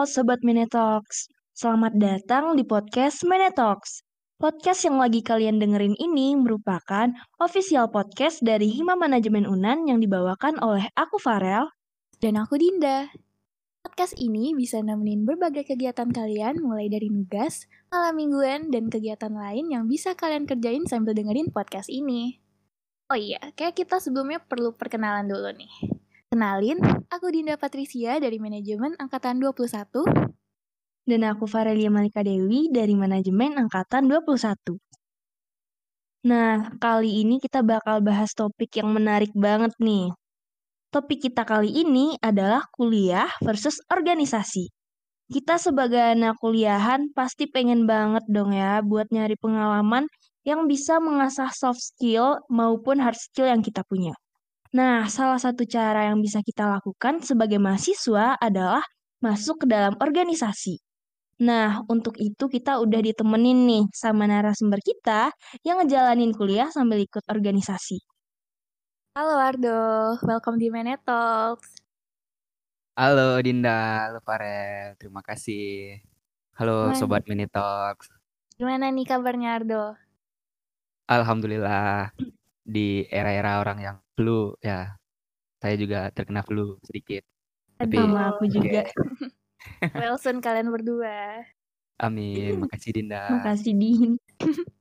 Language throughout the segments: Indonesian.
Halo Sobat Menetox, selamat datang di podcast Menetox. Podcast yang lagi kalian dengerin ini merupakan official podcast dari Hima Manajemen Unan yang dibawakan oleh aku Farel. Dan aku Dinda. Podcast ini bisa nemenin berbagai kegiatan kalian mulai dari nugas, malam mingguan, dan kegiatan lain yang bisa kalian kerjain sambil dengerin podcast ini. Oh iya, kayak kita sebelumnya perlu perkenalan dulu nih. Kenalin, aku Dinda Patricia dari Manajemen Angkatan 21. Dan aku Farelia Malika Dewi dari Manajemen Angkatan 21. Nah, kali ini kita bakal bahas topik yang menarik banget nih. Topik kita kali ini adalah kuliah versus organisasi. Kita sebagai anak kuliahan pasti pengen banget dong ya buat nyari pengalaman yang bisa mengasah soft skill maupun hard skill yang kita punya. Nah, salah satu cara yang bisa kita lakukan sebagai mahasiswa adalah masuk ke dalam organisasi. Nah, untuk itu kita udah ditemenin nih sama narasumber kita yang ngejalanin kuliah sambil ikut organisasi. Halo Ardo, welcome di Mene Talks. Halo Dinda, halo Farel, terima kasih. Halo Gimana? Sobat Mini Talks. Gimana nih kabarnya Ardo? Alhamdulillah di era-era orang yang flu ya. Saya juga terkena flu sedikit. Tapi Sama aku juga. Wilson kalian berdua. amin, makasih Dinda. Makasih Din.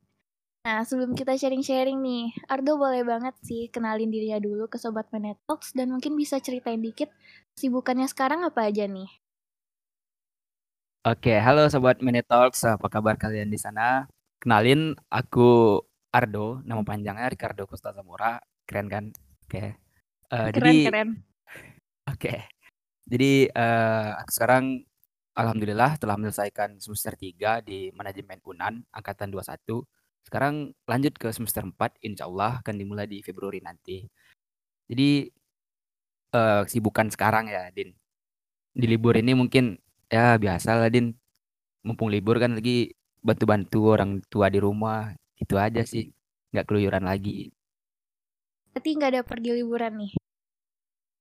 Nah, sebelum kita sharing-sharing nih, Ardo boleh banget sih kenalin dirinya dulu ke Sobat Menetox dan mungkin bisa ceritain dikit sibukannya sekarang apa aja nih? Oke, halo Sobat Mini Talks, apa kabar kalian di sana? Kenalin, aku Ardo, nama panjangnya Ricardo Costa Zamora, keren kan? Oke. Eh, Keren, jadi, keren. Oke. Jadi eh aku sekarang alhamdulillah telah menyelesaikan semester 3 di manajemen Unan angkatan 21. Sekarang lanjut ke semester 4 insya Allah akan dimulai di Februari nanti. Jadi eh kesibukan sekarang ya, Din. Di libur ini mungkin ya biasa lah, Din. Mumpung libur kan lagi bantu-bantu orang tua di rumah. Itu aja sih. Nggak keluyuran lagi. Berarti nggak ada pergi liburan nih?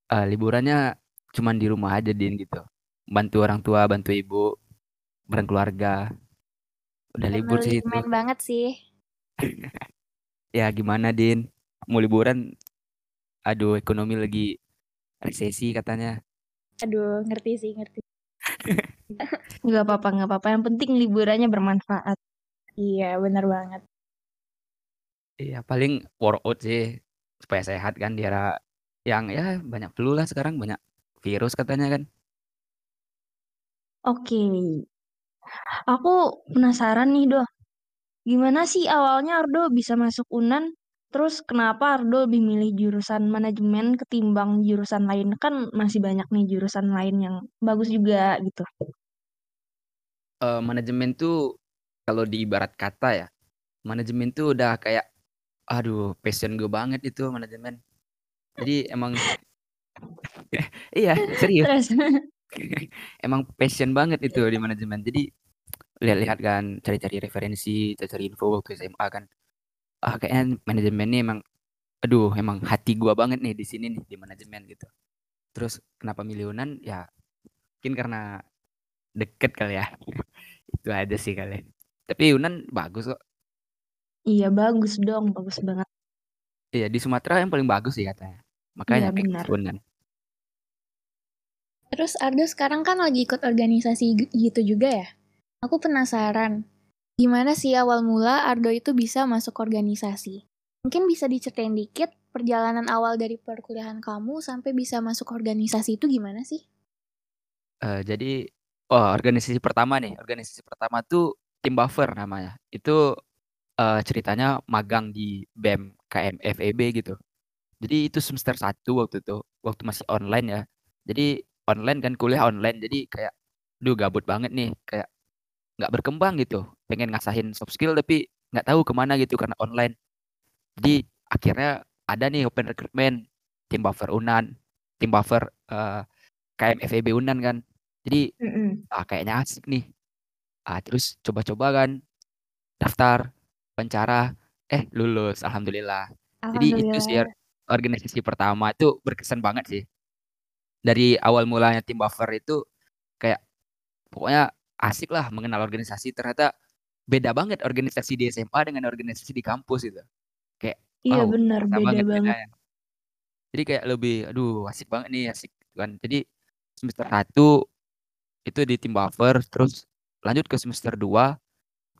Eh liburannya cuman di rumah aja, Din gitu. Bantu orang tua, bantu ibu, bareng keluarga. Udah libur sih itu. Main banget sih. Ya gimana, Din? Mau liburan? Aduh, ekonomi lagi resesi katanya. Aduh, ngerti sih, ngerti. Nggak apa-apa, nggak apa-apa. Yang penting liburannya bermanfaat. Iya, bener banget. Iya, paling workout sih supaya sehat kan di era yang ya banyak flu lah sekarang, banyak virus katanya kan. Oke. Aku penasaran nih, Doh. Gimana sih awalnya Ardo bisa masuk Unan? Terus kenapa Ardo lebih milih jurusan manajemen ketimbang jurusan lain? Kan masih banyak nih jurusan lain yang bagus juga gitu. Eh, manajemen tuh kalau diibarat kata ya, manajemen tuh udah kayak aduh, passion gue banget itu manajemen. Jadi emang iya, serius. Terus, Emang passion banget itu di manajemen. Jadi lihat-lihat kan, cari-cari referensi, cari-cari info waktu SMA kan. Ah kayaknya manajemen ini emang, aduh emang hati gua banget nih di sini nih di manajemen gitu. Terus kenapa milih Unan? Ya mungkin karena deket kali ya. Itu aja sih kali. Tapi Unan bagus kok. Iya bagus dong, bagus banget. Iya di Sumatera yang paling bagus sih katanya. Makanya Iya pilih benar. Unan. Terus Ardo sekarang kan lagi ikut organisasi gitu juga ya? Aku penasaran, gimana sih awal mula Ardo itu bisa masuk organisasi? Mungkin bisa diceritain dikit perjalanan awal dari perkuliahan kamu sampai bisa masuk organisasi itu gimana sih? Eh, jadi oh organisasi pertama nih, organisasi pertama tuh tim buffer namanya. Itu eh, ceritanya magang di BEM KM FEB gitu. Jadi itu semester 1 waktu itu, waktu masih online ya. Jadi online kan kuliah online, jadi kayak duh gabut banget nih, kayak nggak berkembang gitu. Pengen ngasahin soft skill tapi nggak tahu ke mana gitu karena online. Jadi akhirnya ada nih open recruitment tim buffer Unan, tim buffer eh, KM FEB Unan kan. Jadi Mm-mm. ah kayaknya asik nih. Ah terus coba-coba kan daftar pencara eh lulus alhamdulillah. Jadi itu sih Alhamdulillah. organisasi pertama itu berkesan banget sih. Dari awal mulanya tim buffer itu kayak pokoknya asik lah mengenal organisasi ternyata beda banget organisasi di SMA dengan organisasi di kampus itu kayak Iya wow benar beda banget banget. bedanya jadi kayak lebih aduh asik banget nih asik kan jadi semester 1 itu di tim buffer terus lanjut ke semester 2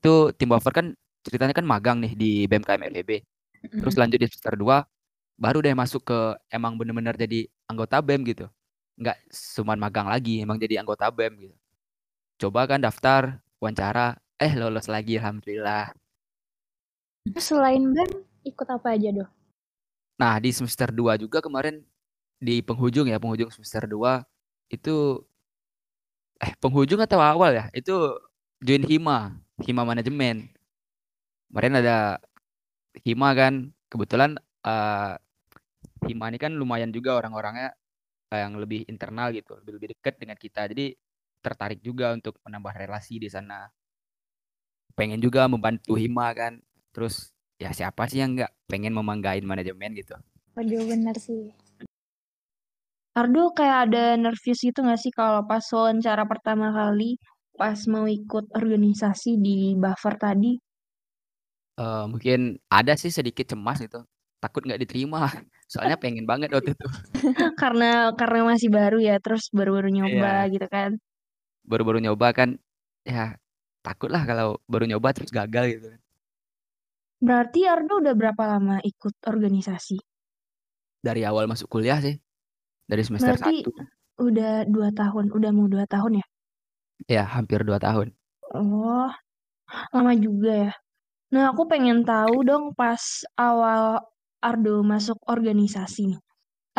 itu tim buffer kan ceritanya kan magang nih di BMKM FEB terus lanjut di semester 2 baru deh masuk ke emang bener-bener jadi anggota BEM gitu. Nggak cuman magang lagi emang jadi anggota BEM gitu. Coba kan daftar wawancara eh lolos lagi alhamdulillah. Terus selain BEM, ikut apa aja doh? nah di semester 2 juga kemarin di penghujung ya penghujung semester 2 itu eh penghujung atau awal ya? Itu join hima hima manajemen kemarin ada hima kan. Kebetulan eh, hima ini kan lumayan juga orang-orangnya eh, yang lebih internal gitu lebih lebih dekat dengan kita. Jadi tertarik juga untuk menambah relasi di sana. Pengen juga membantu hima kan. Terus ya siapa sih yang nggak pengen memanggain manajemen gitu? Waduh bener sih. Ardo kayak ada nervous gitu gak sih kalau pas wawancara pertama kali pas mau ikut organisasi di buffer tadi? Eh, mungkin ada sih sedikit cemas gitu takut nggak diterima soalnya pengen banget waktu itu karena karena masih baru ya, terus baru-baru nyoba Iya. gitu kan. baru-baru nyoba kan ya takut lah kalau baru nyoba terus gagal gitu kan Berarti Ardo udah berapa lama ikut organisasi? dari awal masuk kuliah sih dari semester Berarti 1 udah dua tahun, udah mau dua tahun ya? ya hampir dua tahun Oh, lama juga ya. Nah, aku pengen tahu dong pas awal Ardo masuk organisasi nih.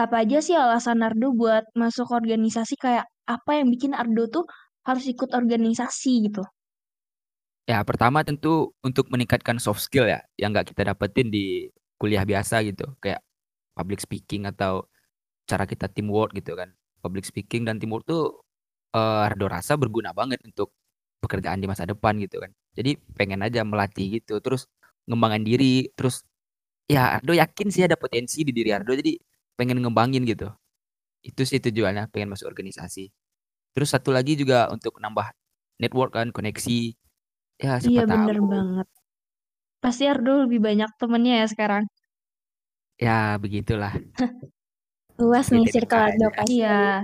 Apa aja sih alasan Ardo buat masuk organisasi kayak apa yang bikin Ardo tuh harus ikut organisasi gitu? ya pertama tentu untuk meningkatkan soft skill ya yang nggak kita dapetin di kuliah biasa gitu kayak public speaking atau cara kita teamwork gitu kan public speaking dan teamwork tuh eh Ardo rasa berguna banget untuk pekerjaan di masa depan gitu kan jadi pengen aja melatih gitu terus ngembangin diri terus ya Ardo yakin sih ada potensi di diri Ardo jadi pengen ngembangin gitu itu sih tujuannya pengen masuk organisasi terus satu lagi juga untuk nambah network kan koneksi ya siapa Iya bener tahu banget. Pasti Ardo lebih banyak temennya ya sekarang. ya begitulah Luas nih circle. Ardo pasti. Iya.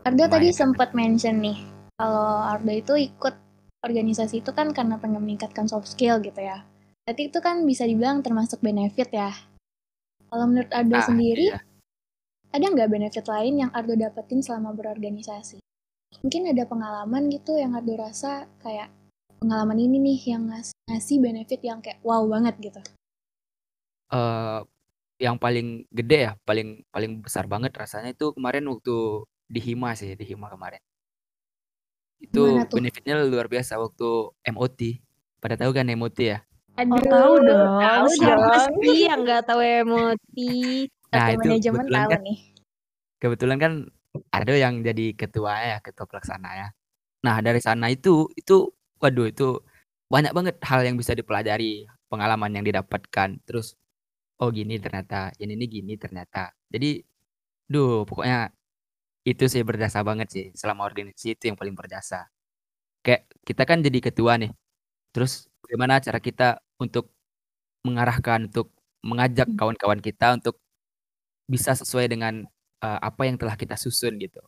Ardo tadi Lumayan. sempat mention nih, kalau Ardo itu ikut organisasi itu kan karena pengen meningkatkan soft skill gitu ya. Berarti itu kan bisa dibilang termasuk benefit ya. Kalau menurut Ardo Ah, sendiri, iya. ada nggak benefit lain yang Ardo dapetin selama berorganisasi? Mungkin ada pengalaman gitu yang Ardo rasa kayak pengalaman ini nih yang ngas- ngasih benefit yang kayak wow banget gitu. eh yang paling gede ya, paling paling besar banget rasanya itu kemarin waktu di Hima sih, di Hima kemarin. Itu benefitnya luar biasa waktu MOT. Pada tahu kan MOT ya? Oh tahu dong. tahu Siapa sih yang nggak tahu emoti? Nah, itu manajemen kebetulan tahu kan nih. kebetulan kan ada yang jadi ketua ya, ketua pelaksana ya. Nah, dari sana itu itu waduh itu banyak banget hal yang bisa dipelajari, pengalaman yang didapatkan. Terus oh gini ternyata, ini ini gini ternyata. Jadi duh pokoknya itu sih berjasa banget sih selama organisasi itu yang paling berjasa. Kayak kita kan jadi ketua nih. Terus bagaimana cara kita untuk mengarahkan untuk mengajak kawan-kawan kita untuk bisa sesuai dengan eh, apa yang telah kita susun gitu.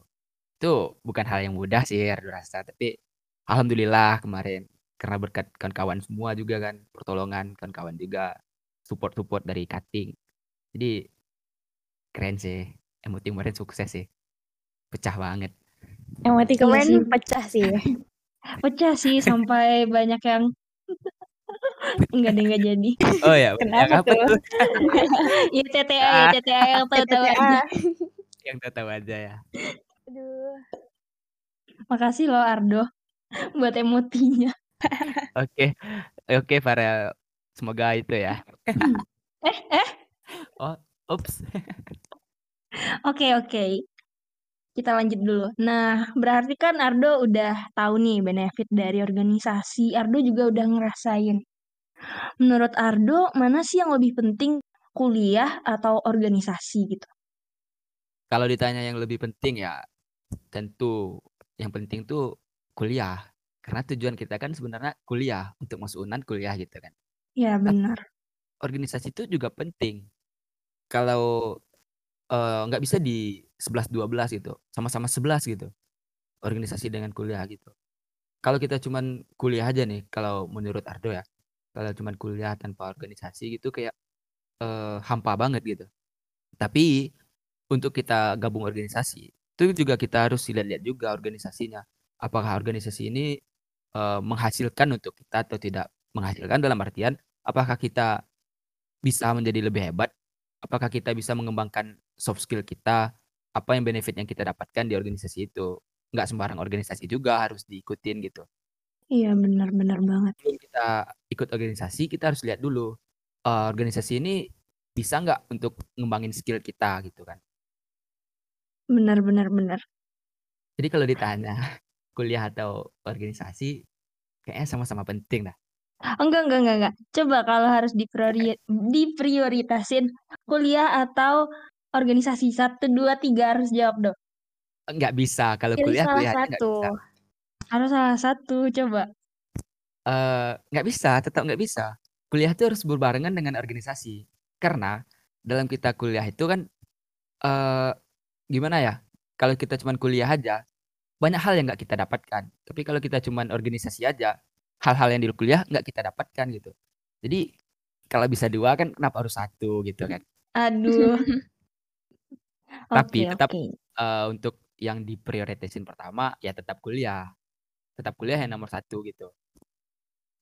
Itu bukan hal yang mudah sih Ardo rasa, tapi alhamdulillah kemarin karena berkat kawan-kawan semua juga kan, pertolongan kawan-kawan juga, support-support dari cutting. Jadi keren sih. MOT kemarin sukses sih. Pecah banget. Emoti Iya kemarin sih. pecah sih. Pecah sih sampai banyak yang enggak deh enggak jadi. Oh ya, Kenapa yang apa tuh? tuh? Ya TTA ya. TTA yang tahu-tahu aja. Yang tahu aja ya. Aduh. Makasih loh Ardo buat emotinya. Oke, oke Farel. Semoga itu ya. Eh eh Oh, ups. Oke, oke. Kita lanjut dulu. Nah, berarti kan Ardo udah tahu nih benefit dari organisasi. Ardo juga udah ngerasain. Menurut Ardo, mana sih yang lebih penting kuliah atau organisasi gitu? Kalau ditanya yang lebih penting ya tentu yang penting tuh kuliah. Karena tujuan kita kan sebenarnya kuliah, untuk masuk UNAN kuliah gitu kan. Iya, Tapi benar. organisasi itu juga penting. Kalau eh, nggak bisa di 11-12 gitu, sama-sama 11 gitu. Organisasi dengan kuliah gitu. Kalau kita cuman kuliah aja nih, kalau menurut Ardo ya, kalau cuman kuliah tanpa organisasi gitu kayak eh, hampa banget gitu. Tapi untuk kita gabung organisasi, itu juga kita harus lihat-lihat juga organisasinya. Apakah organisasi ini eh, menghasilkan untuk kita atau tidak menghasilkan dalam artian apakah kita bisa menjadi lebih hebat? Apakah kita bisa mengembangkan soft skill kita? Apa yang benefit yang kita dapatkan di organisasi itu? Nggak sembarang organisasi juga harus diikutin gitu. Iya, benar-benar banget. Sebelum kita ikut organisasi, kita harus lihat dulu eh, organisasi ini bisa nggak untuk ngembangin skill kita gitu kan. Benar-benar benar. Jadi kalau ditanya kuliah atau organisasi, kayaknya sama-sama penting dah. Enggak, enggak, enggak, enggak. Coba kalau harus dipriori diprioritasin kuliah atau organisasi satu dua tiga harus jawab dong. Nggak bisa kalau Pilih kuliah salah kuliah aja nggak satu. bisa. Harus salah satu, coba. Eh, nggak bisa, tetap nggak bisa. Kuliah itu harus berbarengan dengan organisasi. Karena dalam kita kuliah itu kan eh gimana ya? Kalau kita cuma kuliah aja, banyak hal yang nggak kita dapatkan. Tapi kalau kita cuma organisasi aja, hal-hal yang di kuliah nggak kita dapatkan gitu. Jadi kalau bisa dua kan kenapa harus satu gitu kan? Aduh. Tapi tetap oke. eh, untuk yang diprioritasin pertama ya tetap kuliah. Tetap kuliah yang nomor satu gitu.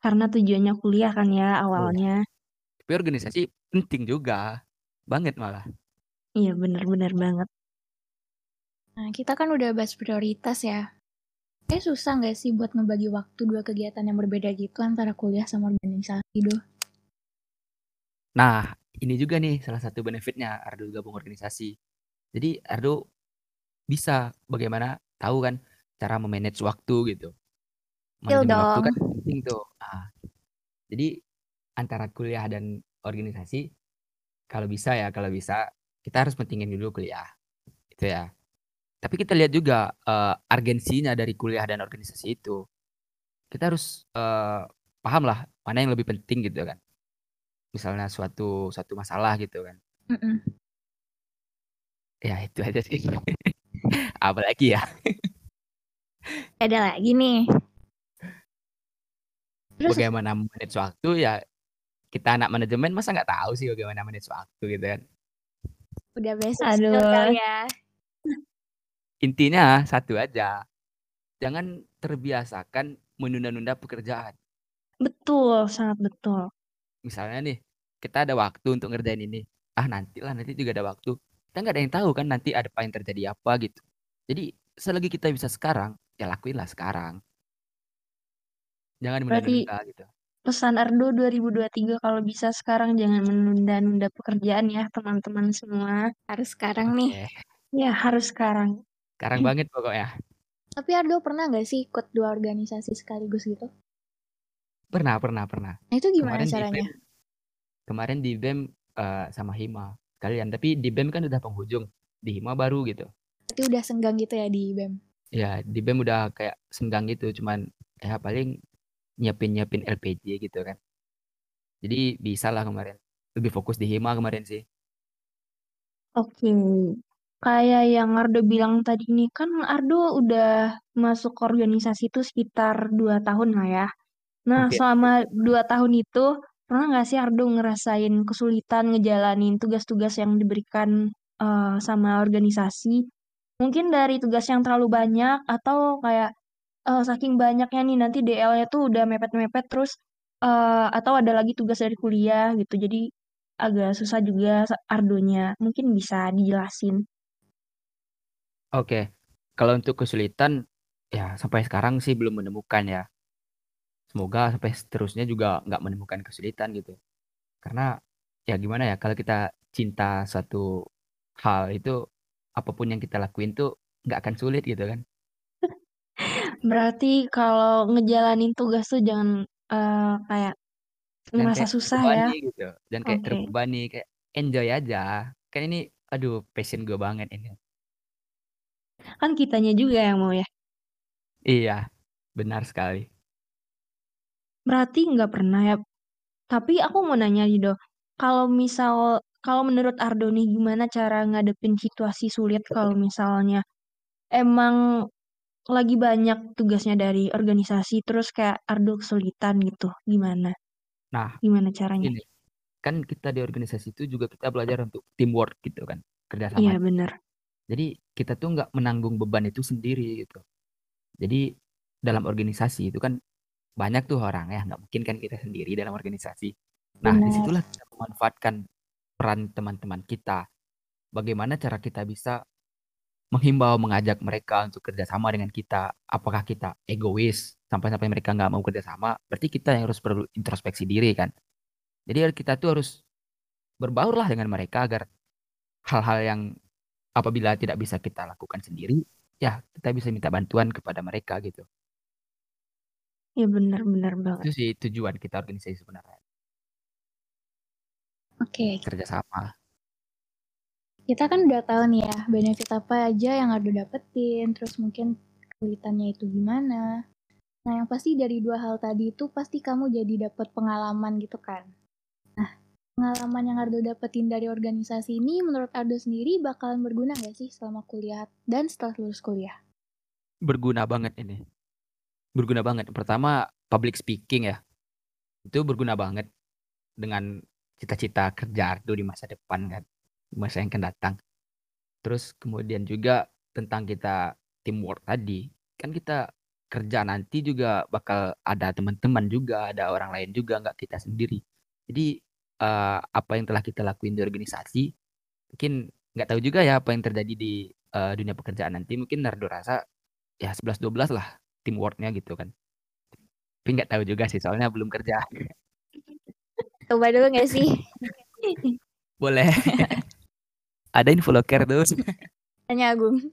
Karena tujuannya kuliah kan ya awalnya. Tapi organisasi penting juga. Banget malah. Iya, benar-benar banget. Nah, kita kan udah bahas prioritas ya. Kayak susah nggak sih buat ngebagi waktu dua kegiatan yang berbeda gitu antara kuliah sama organisasi, doh? Nah, ini juga nih salah satu benefitnya Ardo gabung organisasi. Jadi Ardo bisa bagaimana tahu kan cara memanage waktu gitu. Manajemen waktu dong. kan penting tuh. Nah, jadi antara kuliah dan organisasi kalau bisa ya kalau bisa kita harus pentingin dulu kuliah. Itu ya. Tapi kita lihat juga eh, urgensinya dari kuliah dan organisasi itu. Kita harus eh, paham lah mana yang lebih penting gitu kan. Misalnya suatu suatu masalah gitu kan. Mm-mm. Ya itu aja sih. Apalagi ya. Ada lagi nih. Terus Bagaimana manage waktu ya kita anak manajemen masa nggak tahu sih bagaimana manage waktu gitu kan. udah kali ya. Intinya satu aja. Jangan terbiasakan menunda-nunda pekerjaan. Betul, sangat betul. Misalnya nih, kita ada waktu untuk ngerjain ini. Ah nantilah, nanti juga ada waktu. Kita nggak ada yang tahu kan nanti ada apa yang terjadi apa gitu. Jadi selagi kita bisa sekarang, ya lakuinlah sekarang. Jangan Berarti menunda-nunda gitu. pesan Ardo 2023 kalau bisa sekarang jangan menunda-nunda pekerjaan ya teman-teman semua. Harus sekarang nih. Oke, Ya, harus sekarang. sekarang banget pokoknya. Tapi Ardo pernah nggak sih ikut dua organisasi sekaligus gitu? Pernah, pernah, pernah. Nah itu gimana Kemarin di caranya? BEM, kemarin di BEM eh, sama Hima kalian. Tapi di BEM kan udah penghujung, di Hima baru gitu. Berarti udah senggang gitu ya di BEM? Ya di BEM udah kayak senggang gitu, cuman ya paling nyiapin nyiapin LPJ gitu kan. Jadi bisa lah kemarin. Lebih fokus di Hima kemarin sih. Oke. Kayak yang Ardo bilang tadi nih, kan Ardo udah masuk organisasi itu sekitar dua tahun lah ya. Nah, Hampir. selama dua tahun itu, pernah nggak sih Ardo ngerasain kesulitan ngejalanin tugas-tugas yang diberikan eh, sama organisasi? Mungkin dari tugas yang terlalu banyak, atau kayak eh, saking banyaknya nih nanti DL-nya tuh udah mepet-mepet terus, eh, atau ada lagi tugas dari kuliah gitu. Jadi agak susah juga Ardonya. Mungkin bisa dijelasin. Oke. Kalau untuk kesulitan ya sampai sekarang sih belum menemukan ya. Semoga sampai seterusnya juga nggak menemukan kesulitan gitu. Karena ya gimana ya kalau kita cinta suatu hal itu apa pun yang kita lakuin tuh nggak akan sulit gitu kan. Berarti kalau ngejalanin tugas tuh jangan eh, kayak Dan ngerasa kayak susah ya. gitu. Dan kayak Oke. terbebani kayak enjoy aja. Kan ini aduh passion gue banget ini. Kan kitanya juga yang mau ya. Iya, benar sekali. Berarti nggak pernah ya? Tapi aku mau nanya nih. Kalau misal kalau menurut Ardo nih gimana cara ngadepin situasi sulit kalau misalnya emang lagi banyak tugasnya dari organisasi terus kayak Ardo kesulitan gitu, gimana? Nah, Gimana caranya? ini kan kita di organisasi itu juga kita belajar untuk teamwork gitu kan, kerjasama. Iya bener. Jadi kita tuh nggak menanggung beban itu sendiri gitu. Jadi dalam organisasi itu kan banyak tuh orang ya, nggak mungkin kan kita sendiri dalam organisasi. Nah, Benar. di situlah kita memanfaatkan peran teman-teman kita. Bagaimana cara kita bisa menghimbau, mengajak mereka untuk kerjasama dengan kita. Apakah kita egois sampai-sampai mereka nggak mau kerjasama? Berarti kita yang harus perlu introspeksi diri kan. Jadi kita tuh harus berbaurlah dengan mereka agar hal-hal yang apabila tidak bisa kita lakukan sendiri, ya kita bisa minta bantuan kepada mereka gitu. Iya benar-benar banget. Itu sih tujuan kita organisasi sebenarnya. Oke, Kerjasama. kita kan udah tahu nih ya benefit apa aja yang Ardo dapetin, terus mungkin kesulitannya itu gimana. Nah, yang pasti dari dua hal tadi itu pasti kamu jadi dapet pengalaman gitu kan. Nah, pengalaman yang Ardo dapetin dari organisasi ini menurut Ardo sendiri bakalan berguna gak sih selama kuliah dan setelah lulus kuliah? Berguna banget ini. Berguna banget. Pertama, public speaking ya. Itu berguna banget dengan cita-cita kerja Ardo di masa depan kan. Di masa yang akan datang. Terus kemudian juga tentang kita teamwork tadi. Kan kita kerja nanti juga bakal ada teman-teman juga, ada orang lain juga, nggak kita sendiri. Jadi uh, apa yang telah kita lakuin di organisasi, mungkin nggak tahu juga ya apa yang terjadi di uh, dunia pekerjaan nanti. Mungkin Nardo rasa ya 11-12 lah teamworknya gitu kan. Tapi nggak tahu juga sih, soalnya belum kerja. Coba dulu gak sih? Boleh. ada info loker tuh. Tanya Agung.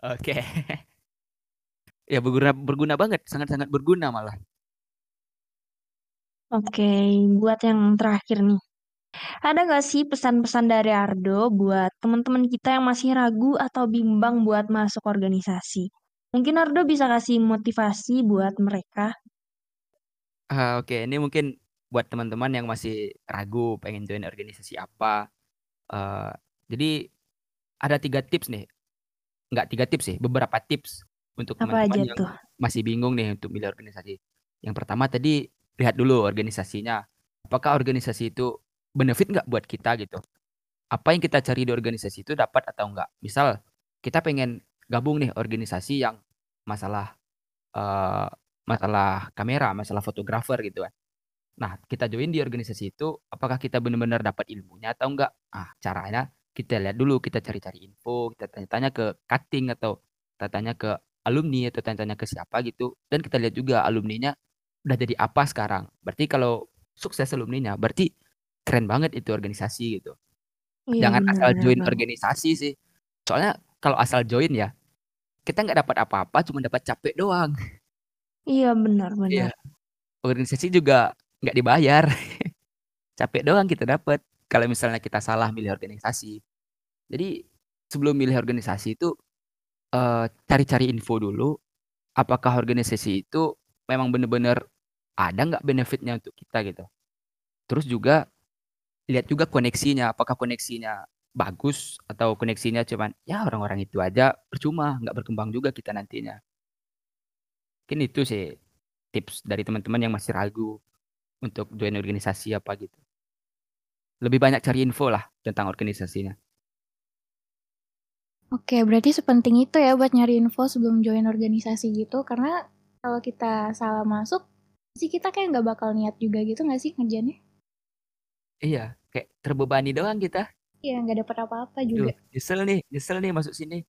Oke. ya berguna berguna banget, sangat-sangat berguna malah. Oke, buat yang terakhir nih. Ada nggak sih pesan-pesan dari Ardo buat teman-teman kita yang masih ragu atau bimbang buat masuk organisasi? Mungkin Ardo bisa kasih motivasi buat mereka. Uh, Oke, ini mungkin buat teman-teman yang masih ragu pengen join organisasi apa. Uh, jadi ada tiga tips nih. Nggak tiga tips sih, beberapa tips untuk Apa teman-teman aja yang tuh? masih bingung nih untuk milih organisasi. Yang pertama tadi lihat dulu organisasinya. Apakah organisasi itu benefit nggak buat kita gitu? Apa yang kita cari di organisasi itu dapat atau enggak? Misal kita pengen gabung nih organisasi yang masalah uh, masalah kamera, masalah fotografer gitu kan. Nah, kita join di organisasi itu, apakah kita benar-benar dapat ilmunya atau enggak? Ah, caranya kita lihat dulu, kita cari-cari info, kita tanya-tanya ke cutting atau kita tanya ke alumni atau tanya-tanya ke siapa gitu. Dan kita lihat juga alumninya udah jadi apa sekarang. Berarti kalau sukses alumninya, berarti keren banget itu organisasi gitu. Iya, Jangan bener, asal join organisasi sih. Soalnya kalau asal join ya, kita nggak dapat apa-apa, cuma dapat capek doang. Iya, benar, Iya. benar. Organisasi juga nggak dibayar. capek doang kita dapat kalau misalnya kita salah milih organisasi. Jadi sebelum milih organisasi itu eh, cari-cari info dulu. Apakah organisasi itu memang benar-benar ada nggak benefitnya untuk kita gitu. Terus juga lihat juga koneksinya. Apakah koneksinya bagus atau koneksinya cuman ya orang-orang itu aja percuma nggak berkembang juga kita nantinya. Mungkin itu sih tips dari teman-teman yang masih ragu untuk join organisasi apa gitu. Lebih banyak cari info lah tentang organisasinya. Oke, berarti sepenting itu ya buat nyari info sebelum join organisasi gitu. Karena kalau kita salah masuk, sih kita kayak nggak bakal niat juga gitu nggak sih ngerjainnya? Iya, kayak terbebani doang kita. Iya, nggak dapet apa-apa juga. nyesel nih, nyesel nih masuk sini.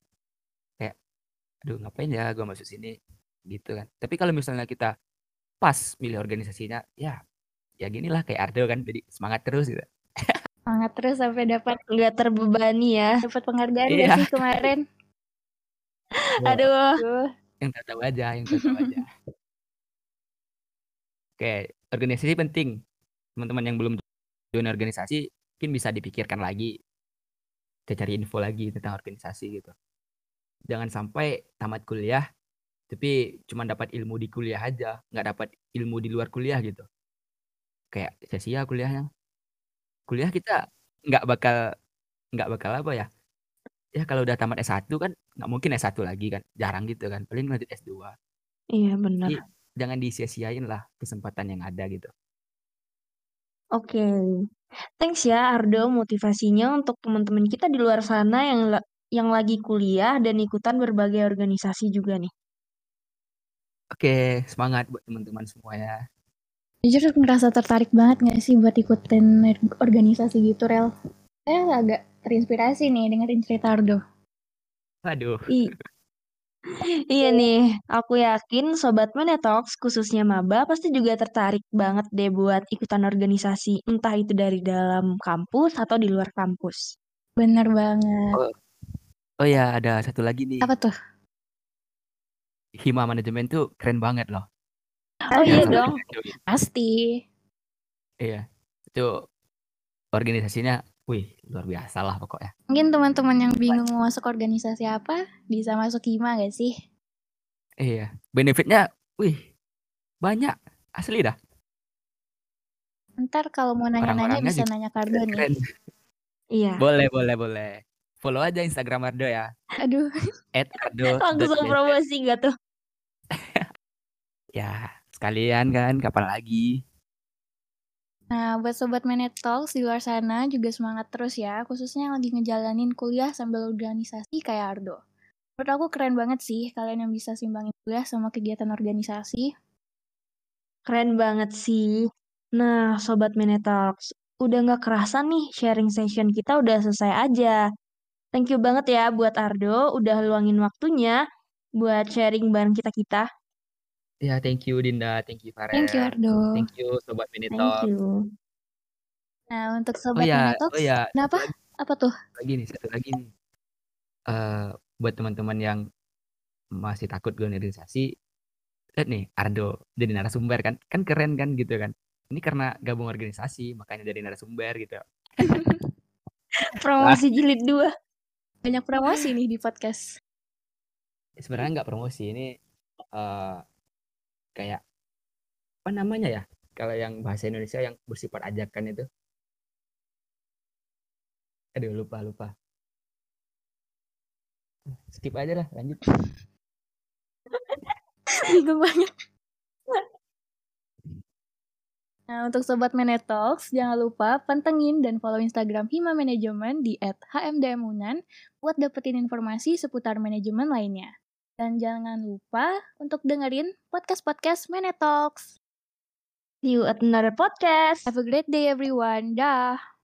Kayak, aduh ngapain ya gue masuk sini gitu kan. Tapi kalau misalnya kita pas milih organisasinya, ya ya gini lah kayak Ardo kan, jadi semangat terus gitu. Semangat terus sampai dapat Nggak terbebani ya. dapat penghargaan Iya. gak sih kemarin? Aduh. Aduh. Yang tak tahu aja, yang tak tahu aja. Oke, organisasi penting. Teman-teman yang belum join organisasi, mungkin bisa dipikirkan lagi. Kita cari info lagi tentang organisasi gitu. Jangan sampai tamat kuliah, Tapi cuma dapat ilmu di kuliah aja, nggak dapat ilmu di luar kuliah gitu. Kayak sia-sia kuliahnya. Kuliah kita nggak bakal nggak bakal apa ya? Ya kalau udah tamat S1 kan nggak mungkin S1 lagi kan, jarang gitu kan. Paling lanjut S2. Iya benar. Jadi jangan disia-siain lah kesempatan yang ada gitu. Oke. Thanks ya Ardo motivasinya untuk teman-teman kita di luar sana yang la- yang lagi kuliah dan ikutan berbagai organisasi juga nih. Oke, semangat buat teman-teman semua ya. Jujur ngerasa tertarik banget gak sih buat ikutin organisasi gitu, Rel? Saya agak terinspirasi nih dengerin cerita Ardo. Waduh. I- iya nih, aku yakin Sobat Menetox khususnya Maba pasti juga tertarik banget deh buat ikutan organisasi, entah itu dari dalam kampus atau di luar kampus. Bener banget. Oh, oh ya, ada satu lagi nih. Apa tuh? Hima manajemen tuh keren banget loh. Oh iya dong. Pasti. Iya, itu organisasinya, wih luar biasa lah pokoknya. Mungkin teman-teman yang bingung mau masuk organisasi apa, bisa masuk HIMA gak sih? Iya, benefitnya, wih banyak asli dah. Ntar kalau mau nanya-nanya bisa nanya ke Ardo nih. Keren. Iya. Boleh, boleh, boleh. Follow aja Instagram Ardo ya. Aduh, @ardo. Langsung promosi gak tuh? Ya, sekalian kan, kapan lagi? Nah, buat Sobat Manet Talks di luar sana juga semangat terus ya, khususnya yang lagi ngejalanin kuliah sambil organisasi kayak Ardo. Menurut aku keren banget sih kalian yang bisa simbangin kuliah sama kegiatan organisasi. Keren banget sih. Nah, Sobat Menetox, udah nggak kerasa nih sharing session kita udah selesai aja. Thank you banget ya buat Ardo, udah luangin waktunya buat sharing bareng kita-kita. Ya, thank you Dinda, thank you Thank you Farel, Ardo. thank you Sobat Thank Minitalk. you. Nah, untuk Oh Sobat ya, Manet Talks, oh ya, satu kenapa? lagi, Apa tuh? lagi nih, satu lagi nih. Eh, buat teman-teman yang masih takut gue organisasi, lihat nih Ardo jadi narasumber kan, kan keren kan gitu kan. Ini karena gabung organisasi, makanya jadi narasumber gitu. Promosi jilid 2. Banyak promosi nih di podcast. Sebenarnya nggak promosi, ini eh kayak apa namanya ya? Kalau yang bahasa Indonesia yang bersifat ajakan itu. Aduh, lupa, lupa. Skip aja lah, lanjut. Bingung banget. Nah, untuk Sobat Manet Talks, jangan lupa pantengin dan follow Instagram Hima Manajemen di @hmdmunan buat dapetin informasi seputar manajemen lainnya. Dan jangan lupa untuk dengerin podcast-podcast Manet Talks. See you at another podcast. Have a great day everyone. Dah.